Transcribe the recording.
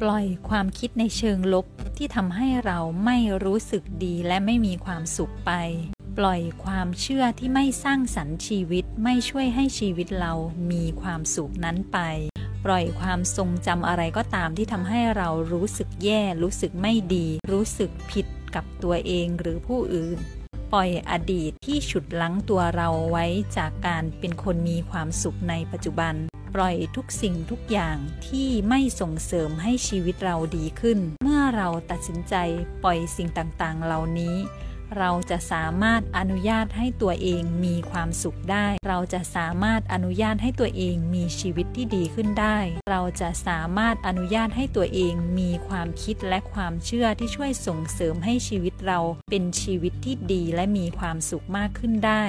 ปล่อยความคิดในเชิงลบที่ทำให้เราไม่รู้สึกดีและไม่มีความสุขไป ปล่อยความเชื่อที่ไม่สร้างสรรค์ชีวิตไม่ช่วยให้ชีวิตเรามีความสุขนั้นไป ปล่อยความทรงจำอะไรก็ตามที่ทำให้เรารู้สึกแย่ รู้สึกไม่ดี รู้สึกผิดกับตัวเองหรือผู้อื่น ปล่อยอดีตที่ฉุดลั้งตัวเราไว้จากการเป็นคนมีความสุขในปัจจุบัน ปล่อยทุกสิ่งทุกอย่างที่ไม่ส่งเสริมให้ชีวิตเราดีขึ้น เมื่อเราตัดสินใจปล่อยสิ่งต่างๆ เหล่านี้ เราจะสามารถอนุญาตให้ตัวเองมีความสุขได้ เราจะสามารถอนุญาตให้ตัวเองมีชีวิตที่ดีขึ้นได้ เราจะสามารถอนุญาตให้ตัวเองมีความคิดและความเชื่อที่ช่วยส่งเสริมให้ชีวิตเราเป็นชีวิตที่ดีและมีความสุขมากขึ้นได้